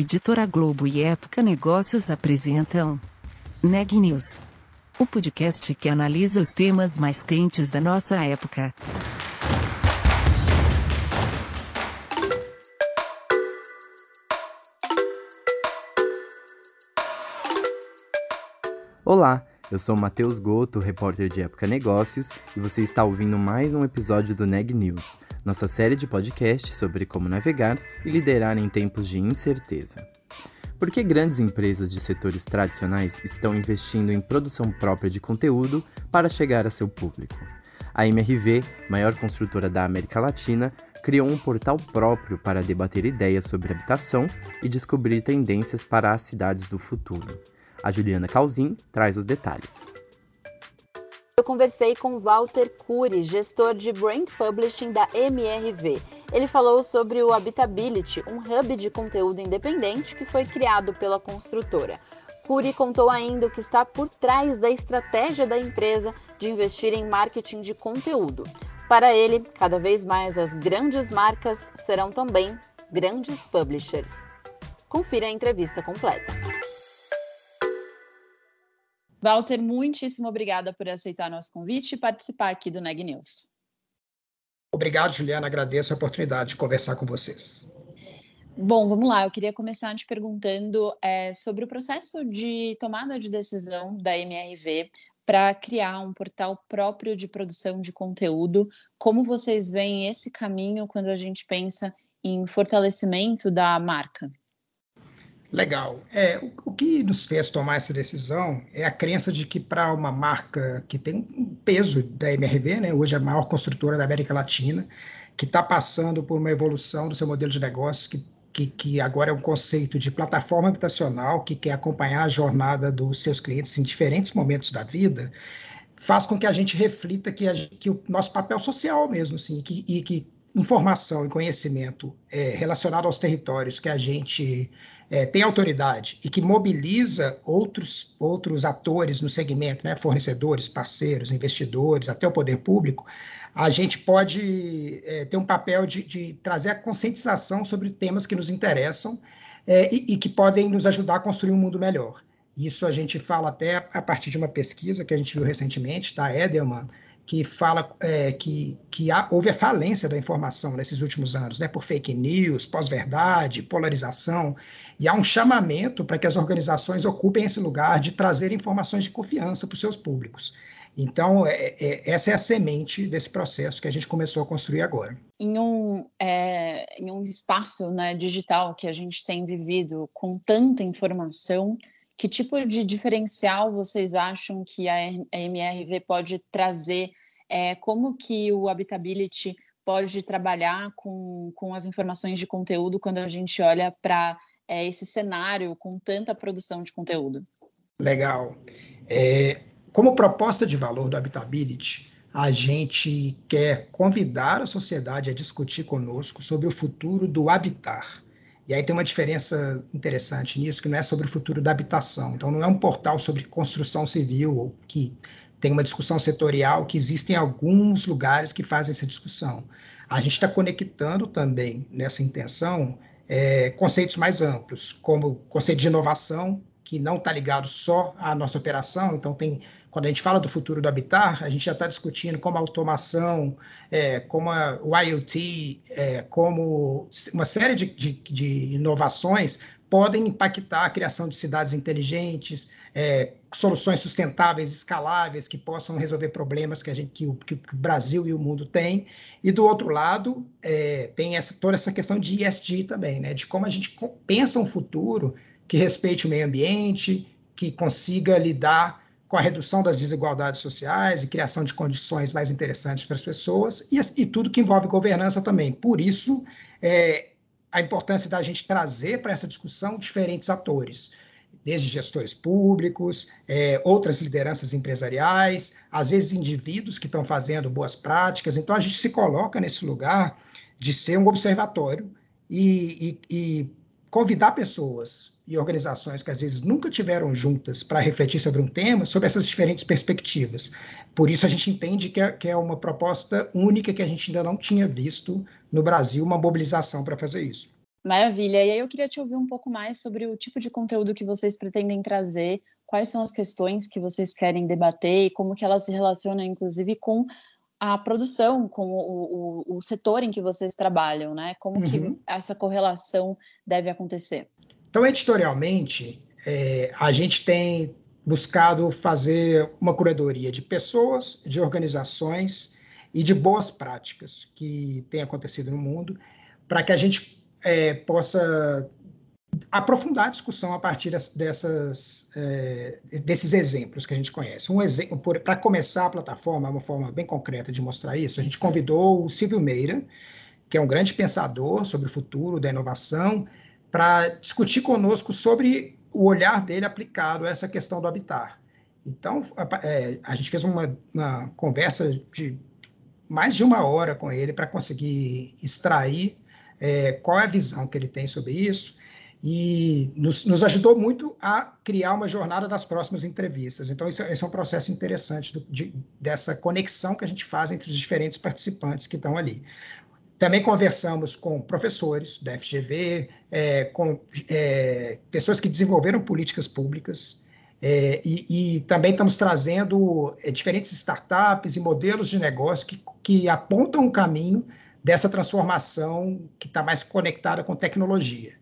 Editora Globo e Época Negócios apresentam Neg News, o podcast que analisa os temas mais quentes da nossa época. Olá, eu sou Matheus Goto, repórter de Época Negócios, e você está ouvindo mais um episódio do Neg News, nossa série de podcasts sobre como navegar e liderar em tempos de incerteza. Por que grandes empresas de setores tradicionais estão investindo em produção própria de conteúdo para chegar a seu público? A MRV, maior construtora da América Latina, criou um portal próprio para debater ideias sobre habitação e descobrir tendências para as cidades do futuro. A Juliana Calzin traz os detalhes. Eu conversei com Walter Cury, gestor de Brand Publishing da MRV. Ele falou sobre o Habitability, um hub de conteúdo independente que foi criado pela construtora. Cury contou ainda o que está por trás da estratégia da empresa de investir em marketing de conteúdo. Para ele, cada vez mais as grandes marcas serão também grandes publishers. Confira a entrevista completa. Walter, muitíssimo obrigada por aceitar nosso convite e participar aqui do Neg News. Obrigado, Juliana. Agradeço a oportunidade de conversar com vocês. Bom, vamos lá. Eu queria começar te perguntando é, sobre o processo de tomada de decisão da MRV para criar um portal próprio de produção de conteúdo. Como vocês veem esse caminho quando a gente pensa em fortalecimento da marca? Legal. É, o, o, que nos fez tomar essa decisão é a crença de que para uma marca que tem um peso da MRV, né, hoje é a maior construtora da América Latina, que está passando por uma evolução do seu modelo de negócio, que, que, que, agora é um conceito de plataforma habitacional, que quer acompanhar a jornada dos seus clientes em diferentes momentos da vida, faz com que a gente reflita que, a, que o nosso papel social mesmo, assim, que, e que informação e conhecimento é, relacionado aos territórios que a gente é, tem autoridade e que mobiliza outros, outros atores no segmento, né, fornecedores, parceiros, investidores, até o poder público, a gente pode é, ter um papel de, de, trazer a conscientização sobre temas que nos interessam é, e, e que podem nos ajudar a construir um mundo melhor. Isso a gente fala até a partir de uma pesquisa que a gente viu recentemente, da Edelman, que fala é, que, que há, houve a falência da informação nesses últimos anos, né, por fake news, pós-verdade, polarização, e há um chamamento para que as organizações ocupem esse lugar de trazer informações de confiança para os seus públicos. Então, é, é, essa é a semente desse processo que a gente começou a construir agora. Em um, é, em um espaço né, digital que a gente tem vivido com tanta informação, que tipo de diferencial vocês acham que a MRV pode trazer? É, como que o Habitability pode trabalhar com, com as informações de conteúdo quando a gente olha para é, esse cenário com tanta produção de conteúdo? Legal. É, como proposta de valor do Habitability, a gente quer convidar a sociedade a discutir conosco sobre o futuro do habitar e aí tem uma diferença interessante nisso, que não é sobre o futuro da habitação. Então, não é um portal sobre construção civil, ou que tem uma discussão setorial, que existem alguns lugares que fazem essa discussão. A gente está conectando também, nessa intenção, é, conceitos mais amplos, como conceito de inovação, que não está ligado só à nossa operação, então tem quando a gente fala do futuro do habitar, a gente já está discutindo como a automação, é, como a, o IoT, é, como uma série de, de, de, inovações podem impactar a criação de cidades inteligentes, é, soluções sustentáveis, escaláveis, que possam resolver problemas que, a gente, que, o, que o Brasil e o mundo têm. E do outro lado, é, tem essa, toda essa questão de ESG também, né, de como a gente pensa um futuro que respeite o meio ambiente, que consiga lidar com a redução das desigualdades sociais e criação de condições mais interessantes para as pessoas e, e tudo que envolve governança também. Por isso, é, a importância da gente trazer para essa discussão diferentes atores, desde gestores públicos, é, outras lideranças empresariais, às vezes indivíduos que estão fazendo boas práticas. Então, a gente se coloca nesse lugar de ser um observatório e, e, e convidar pessoas e organizações que às vezes nunca tiveram juntas para refletir sobre um tema, sobre essas diferentes perspectivas. Por isso a gente entende que é, que é uma proposta única que a gente ainda não tinha visto no Brasil, uma mobilização para fazer isso. Maravilha. E aí eu queria te ouvir um pouco mais sobre o tipo de conteúdo que vocês pretendem trazer, quais são as questões que vocês querem debater e como que elas se relacionam, inclusive, com a produção, com o, o, o setor em que vocês trabalham, né? Como uhum. que essa correlação deve acontecer? Então, editorialmente, é, a gente tem buscado fazer uma curadoria de pessoas, de organizações e de boas práticas que têm acontecido no mundo, para que a gente é, possa aprofundar a discussão a partir dessas, é, desses exemplos que a gente conhece. Um exemplo, para começar a plataforma, uma forma bem concreta de mostrar isso, a gente convidou o Silvio Meira, que é um grande pensador sobre o futuro da inovação, para discutir conosco sobre o olhar dele aplicado a essa questão do habitar. Então, a, é, a gente fez uma, uma conversa de mais de uma hora com ele para conseguir extrair é, qual é a visão que ele tem sobre isso e nos, nos, ajudou muito a criar uma jornada das próximas entrevistas. Então, esse, esse é um processo interessante do, de, dessa conexão que a gente faz entre os diferentes participantes que estão ali. Também conversamos com professores da FGV, é, com é, pessoas que desenvolveram políticas públicas, é, e, e, também estamos trazendo é, diferentes startups e modelos de negócio que, que apontam o caminho dessa transformação que está mais conectada com tecnologia.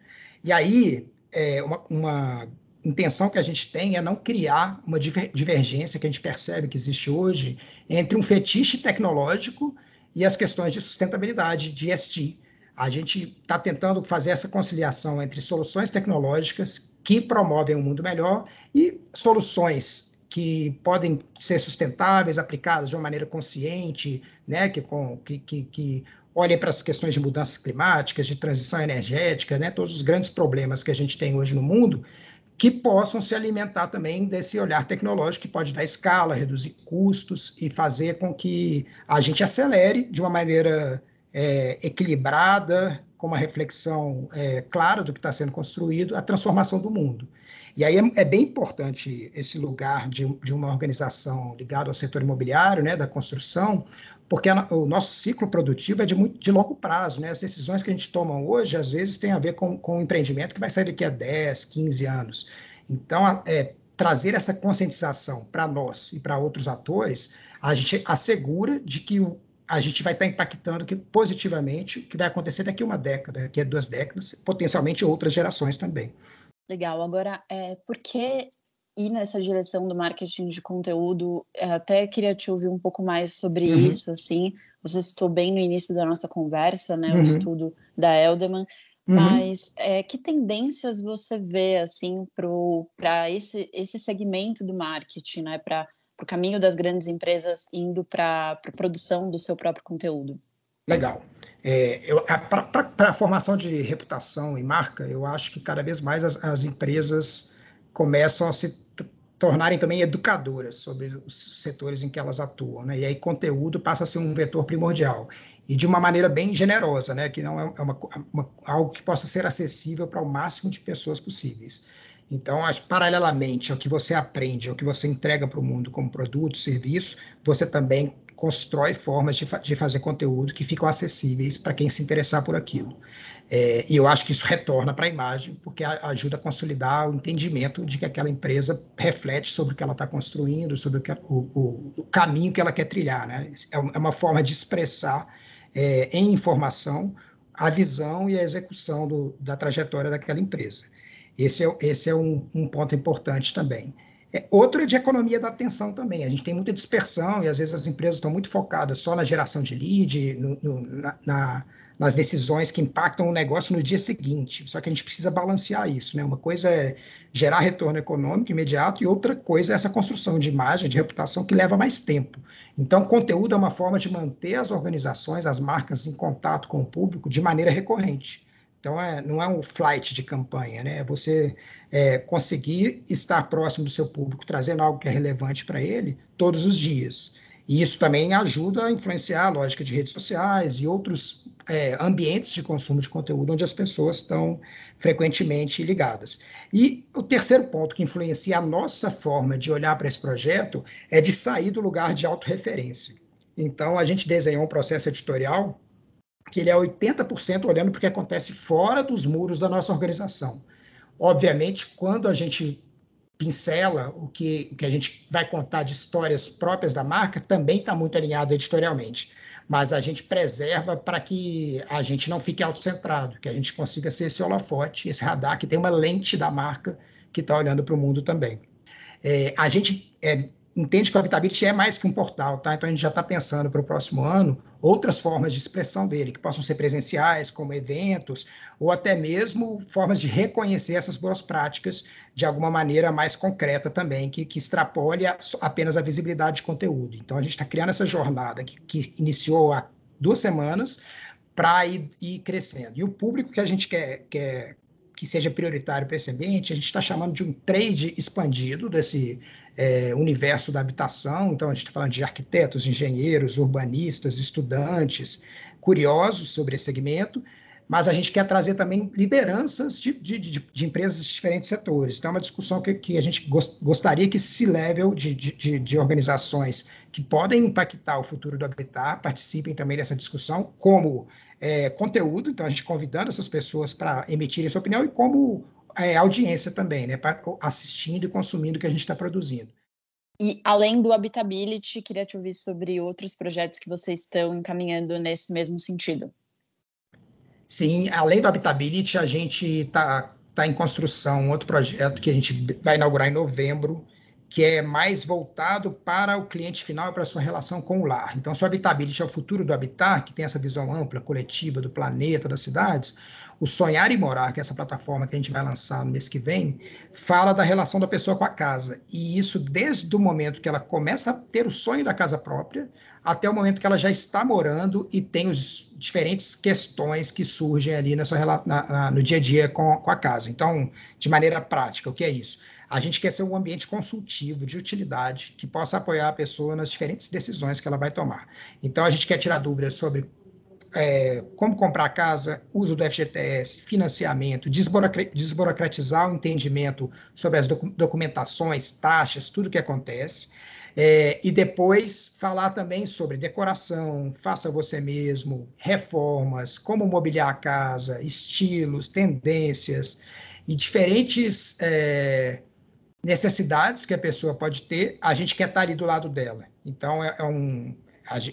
E aí, é, uma, uma, intenção que a gente tem é não criar uma divergência que a gente percebe que existe hoje entre um fetiche tecnológico e as questões de sustentabilidade, de ESG. A gente está tentando fazer essa conciliação entre soluções tecnológicas que promovem um mundo melhor e soluções que podem ser sustentáveis, aplicadas de uma maneira consciente, né, que, com, que, que, que olhem para as questões de mudanças climáticas, de transição energética, né, todos os grandes problemas que a gente tem hoje no mundo, que possam se alimentar também desse olhar tecnológico que pode dar escala, reduzir custos e fazer com que a gente acelere de uma maneira é, equilibrada, com uma reflexão é, clara do que está sendo construído, a transformação do mundo. E aí é, é bem importante esse lugar de, de, uma organização ligada ao setor imobiliário, né, da construção, porque o nosso ciclo produtivo é de, muito, de longo prazo, né? As decisões que a gente toma hoje, às vezes, têm a ver com, com um empreendimento que vai sair daqui a 10, 15 anos. Então, é, trazer essa conscientização para nós e para outros atores, a gente assegura de que o, a gente vai estar tá impactando que, positivamente o que vai acontecer daqui a uma década, daqui a duas décadas, potencialmente outras gerações também. Legal. Agora, é, por que ir nessa direção do marketing de conteúdo, é, até queria te ouvir um pouco mais sobre uhum. isso, assim, você citou bem no início da nossa conversa, né, uhum. o estudo da Elderman, uhum. mas é, que tendências você vê, assim, para esse, esse segmento do marketing, né, para o caminho das grandes empresas indo para a produção do seu próprio conteúdo? Legal. É, para a formação de reputação e marca, eu acho que cada vez mais as, as empresas começam a se tornarem também educadoras sobre os setores em que elas atuam, né? E aí conteúdo passa a ser um vetor primordial e de uma maneira bem generosa, né? Que não é uma, uma algo que possa ser acessível para o máximo de pessoas possíveis. Então, paralelamente ao que você aprende, ao que você entrega para o mundo como produto, serviço, você também constrói formas de, fa de fazer conteúdo que ficam acessíveis para quem se interessar por aquilo. É, e eu acho que isso retorna para a imagem, porque a, ajuda a consolidar o entendimento de que aquela empresa reflete sobre o que ela está construindo, sobre o, que, o, o, caminho que ela quer trilhar. Né? É, é uma forma de expressar é, em informação a visão e a execução do, da trajetória daquela empresa. Esse é, esse é um, um ponto importante também. É, outro é de economia da atenção também. A gente tem muita dispersão e às vezes as empresas estão muito focadas só na geração de lead, no, no, na, na, nas decisões que impactam o negócio no dia seguinte. Só que a gente precisa balancear isso. Né? Uma coisa é gerar retorno econômico imediato e outra coisa é essa construção de imagem, de reputação que leva mais tempo. Então, conteúdo é uma forma de manter as organizações, as marcas em contato com o público de maneira recorrente. Então, é, não é um flight de campanha, né? É você é, conseguir estar próximo do seu público, trazendo algo que é relevante para ele todos os dias. E isso também ajuda a influenciar a lógica de redes sociais e outros é, ambientes de consumo de conteúdo onde as pessoas estão frequentemente ligadas. E o terceiro ponto que influencia a nossa forma de olhar para esse projeto é de sair do lugar de autorreferência. Então, a gente desenhou um processo editorial que ele é 80% olhando para o que acontece fora dos muros da nossa organização. Obviamente, quando a gente pincela o que, o que a gente vai contar de histórias próprias da marca, também está muito alinhado editorialmente. Mas a gente preserva para que a gente não fique autocentrado, que a gente consiga ser esse holofote, esse radar que tem uma lente da marca que está olhando para o mundo também. É, a gente é, entende que o Habitability é mais que um portal, tá? Então a gente já está pensando para o próximo ano outras formas de expressão dele, que possam ser presenciais, como eventos, ou até mesmo formas de reconhecer essas boas práticas de alguma maneira mais concreta também, que, que extrapole a, apenas a visibilidade de conteúdo. Então a gente está criando essa jornada que, que iniciou há duas semanas para ir, ir, crescendo. E o público que a gente quer, quer que seja prioritário para esse ambiente, a gente está chamando de um trade expandido desse é, universo da habitação. Então, a gente está falando de arquitetos, engenheiros, urbanistas, estudantes, curiosos sobre esse segmento, mas a gente quer trazer também lideranças de, de, de, de empresas de diferentes setores. Então, é uma discussão que, que a gente gost, gostaria que esse level de, de, de, organizações que podem impactar o futuro do habitat participem também dessa discussão, como é, conteúdo, então a gente convidando essas pessoas para emitirem sua opinião, e como é, audiência também, né, pra, assistindo e consumindo o que a gente está produzindo. E além do Habitability, queria te ouvir sobre outros projetos que vocês estão encaminhando nesse mesmo sentido. Sim, além do Habitability, a gente está tá em construção um outro projeto que a gente vai inaugurar em novembro, que é mais voltado para o cliente final para a sua relação com o lar. Então, se o Habitability é o futuro do habitat, que tem essa visão ampla, coletiva do planeta, das cidades, o Sonhar e Morar, que é essa plataforma que a gente vai lançar no mês que vem, fala da relação da pessoa com a casa. E isso desde o momento que ela começa a ter o sonho da casa própria, até o momento que ela já está morando e tem os diferentes questões que surgem ali na sua, na, na, no dia a dia com, com a casa. Então, de maneira prática, o que é isso? A gente quer ser um ambiente consultivo, de utilidade, que possa apoiar a pessoa nas diferentes decisões que ela vai tomar. Então, a gente quer tirar dúvidas sobre é, como comprar casa, uso do FGTS, financiamento, desburocratizar o entendimento sobre as documentações, taxas, tudo que acontece. É, e depois falar também sobre decoração, faça você mesmo, reformas, como mobiliar a casa, estilos, tendências e diferentes é, necessidades que a pessoa pode ter, a gente quer estar ali do lado dela. Então, é, é um,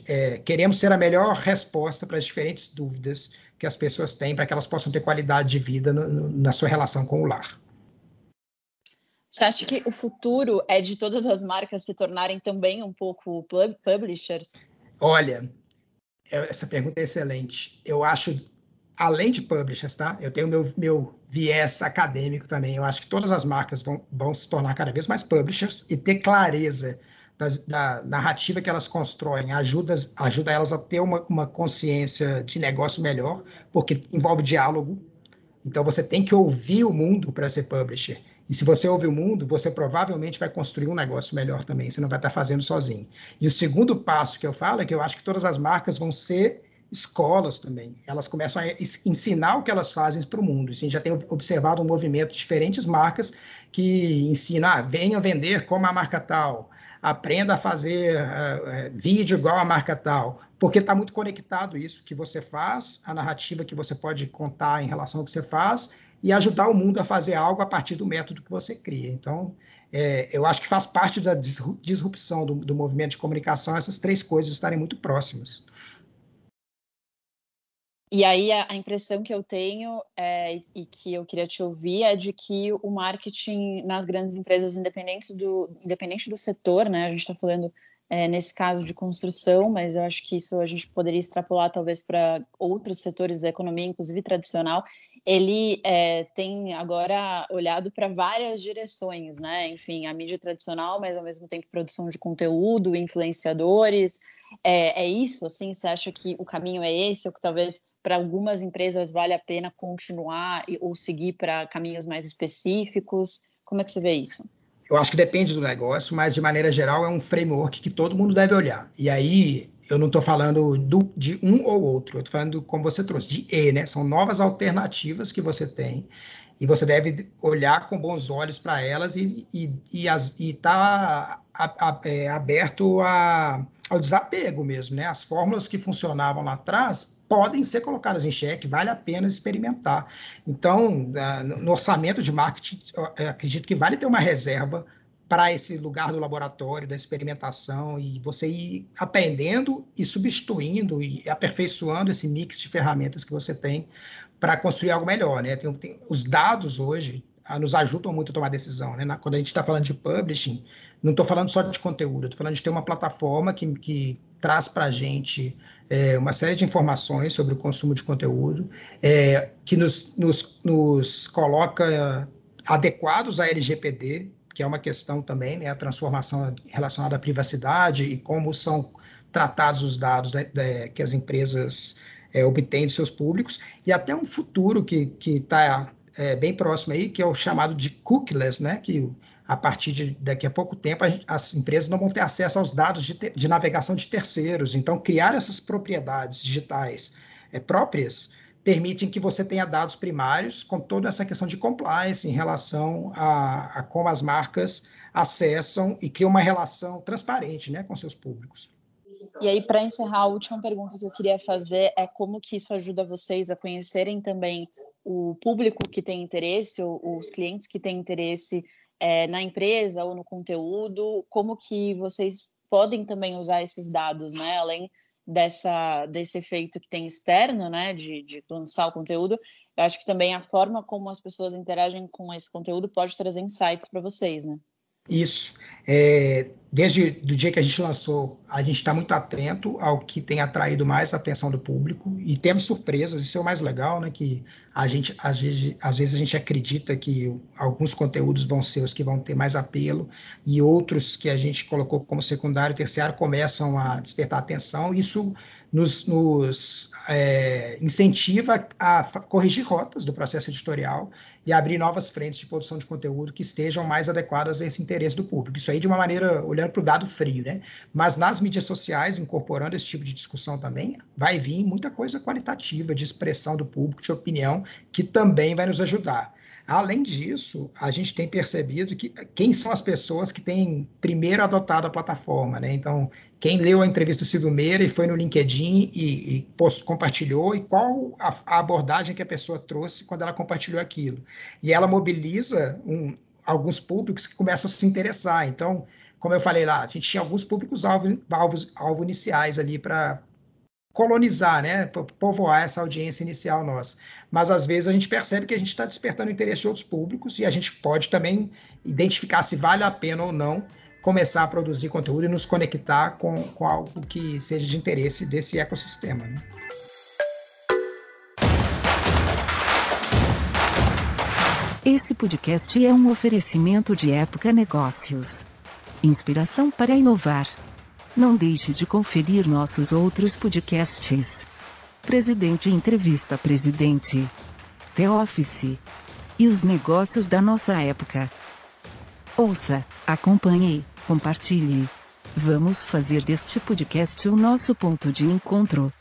é, queremos ser a melhor resposta para as diferentes dúvidas que as pessoas têm, para que elas possam ter qualidade de vida no, no, na sua relação com o lar. Você acha que o futuro é de todas as marcas se tornarem também um pouco publishers? Olha, é, essa pergunta é excelente. Eu acho, além de publishers, tá? Eu tenho meu, meu viés acadêmico também. Eu acho que todas as marcas vão, vão se tornar cada vez mais publishers e ter clareza das, da narrativa que elas constroem ajuda, ajuda elas a ter uma, uma consciência de negócio melhor, porque envolve diálogo. Então você tem que ouvir o mundo para ser publisher. E se você ouvir o mundo, você provavelmente vai construir um negócio melhor também. Você não vai estar fazendo sozinho. E o segundo passo que eu falo é que eu acho que todas as marcas vão ser escolas também. Elas começam a ensinar o que elas fazem para o mundo. A gente já tem observado um movimento de diferentes marcas que ensinam, ah, venham vender como a marca tal, aprenda a fazer uh, vídeo igual a marca tal, porque está muito conectado isso que você faz, a narrativa que você pode contar em relação ao que você faz e ajudar o mundo a fazer algo a partir do método que você cria. Então, é, eu acho que faz parte da disrupção do, do movimento de comunicação essas três coisas estarem muito próximas. E aí a, a, impressão que eu tenho é, e que eu queria te ouvir é de que o marketing nas grandes empresas, independente do, independente do setor, né? A gente está falando é, nesse caso de construção, mas eu acho que isso a gente poderia extrapolar talvez para outros setores da economia, inclusive tradicional. Ele é, tem agora olhado para várias direções, né? Enfim, a mídia tradicional, mas ao mesmo tempo produção de conteúdo, influenciadores. É, é isso, assim? Você acha que o caminho é esse, ou que talvez para algumas empresas vale a pena continuar ou seguir para caminhos mais específicos? Como é que você vê isso? Eu acho que depende do negócio, mas de maneira geral é um framework que todo mundo deve olhar. E aí eu não estou falando do, de um ou outro, eu estou falando, como você trouxe, de E, né? São novas alternativas que você tem e você deve olhar com bons olhos para elas e estar e, e, e tá a, é, aberto a, ao desapego mesmo, né? As fórmulas que funcionavam lá atrás podem ser colocadas em xeque, vale a pena experimentar. Então, no orçamento de marketing, acredito que vale ter uma reserva para esse lugar do laboratório, da experimentação, e você ir aprendendo e substituindo e aperfeiçoando esse mix de ferramentas que você tem para construir algo melhor. Né? Tem, tem, os dados hoje ah, nos ajudam muito a tomar decisão. Né? Na, quando a gente está falando de publishing, não estou falando só de conteúdo, estou falando de ter uma plataforma que, que traz para a gente é, uma série de informações sobre o consumo de conteúdo, é, que nos, nos, nos coloca adequados à LGPD, que é uma questão também, né, a transformação relacionada à privacidade e como são tratados os dados né, que as empresas é, obtêm de seus públicos, e até um futuro que está é, bem próximo aí, que é o chamado de cookieless, né, que a partir de daqui a pouco tempo as empresas não vão ter acesso aos dados de, de navegação de terceiros, então criar essas propriedades digitais é, próprias permitem que você tenha dados primários com toda essa questão de compliance em relação a, a como as marcas acessam e criam uma relação transparente né, com seus públicos. E aí, para encerrar, a última pergunta que eu queria fazer é como que isso ajuda vocês a conhecerem também o público que tem interesse, ou os clientes que têm interesse é, na empresa ou no conteúdo, como que vocês podem também usar esses dados, né? Além dessa, desse efeito que tem externo, né, de, de lançar o conteúdo, eu acho que também a forma como as pessoas interagem com esse conteúdo pode trazer insights para vocês, né? Isso. É, desde o dia que a gente lançou, a gente está muito atento ao que tem atraído mais a atenção do público e temos surpresas, isso é o mais legal, né? Que a gente, às vezes, às vezes a gente acredita que alguns conteúdos vão ser os que vão ter mais apelo e outros que a gente colocou como secundário terciário começam a despertar atenção. Isso nos, nos é, incentiva a corrigir rotas do processo editorial e abrir novas frentes de produção de conteúdo que estejam mais adequadas a esse interesse do público. Isso aí de uma maneira, olhando para o dado frio, né? Mas nas mídias sociais, incorporando esse tipo de discussão também, vai vir muita coisa qualitativa de expressão do público, de opinião, que também vai nos ajudar. Além disso, a gente tem percebido que quem são as pessoas que têm primeiro adotado a plataforma, né? Então, quem leu a entrevista do Silvio Meira e foi no LinkedIn e, e post, compartilhou, e qual a, a, abordagem que a pessoa trouxe quando ela compartilhou aquilo. E ela mobiliza um, alguns públicos que começam a se interessar. Então, como eu falei lá, a gente tinha alguns públicos alvos, alvos, alvo iniciais ali para colonizar, né, povoar essa audiência inicial nossa. Mas às vezes a gente percebe que a gente está despertando interesse de outros públicos e a gente pode também identificar se vale a pena ou não começar a produzir conteúdo e nos conectar com, com algo que seja de interesse desse ecossistema. Né? Esse podcast é um oferecimento de Época Negócios. Inspiração para inovar. Não deixe de conferir nossos outros podcasts. Presidente Entrevista Presidente. The Office. E os negócios da nossa época. Ouça, acompanhe, compartilhe. Vamos fazer deste podcast o nosso ponto de encontro.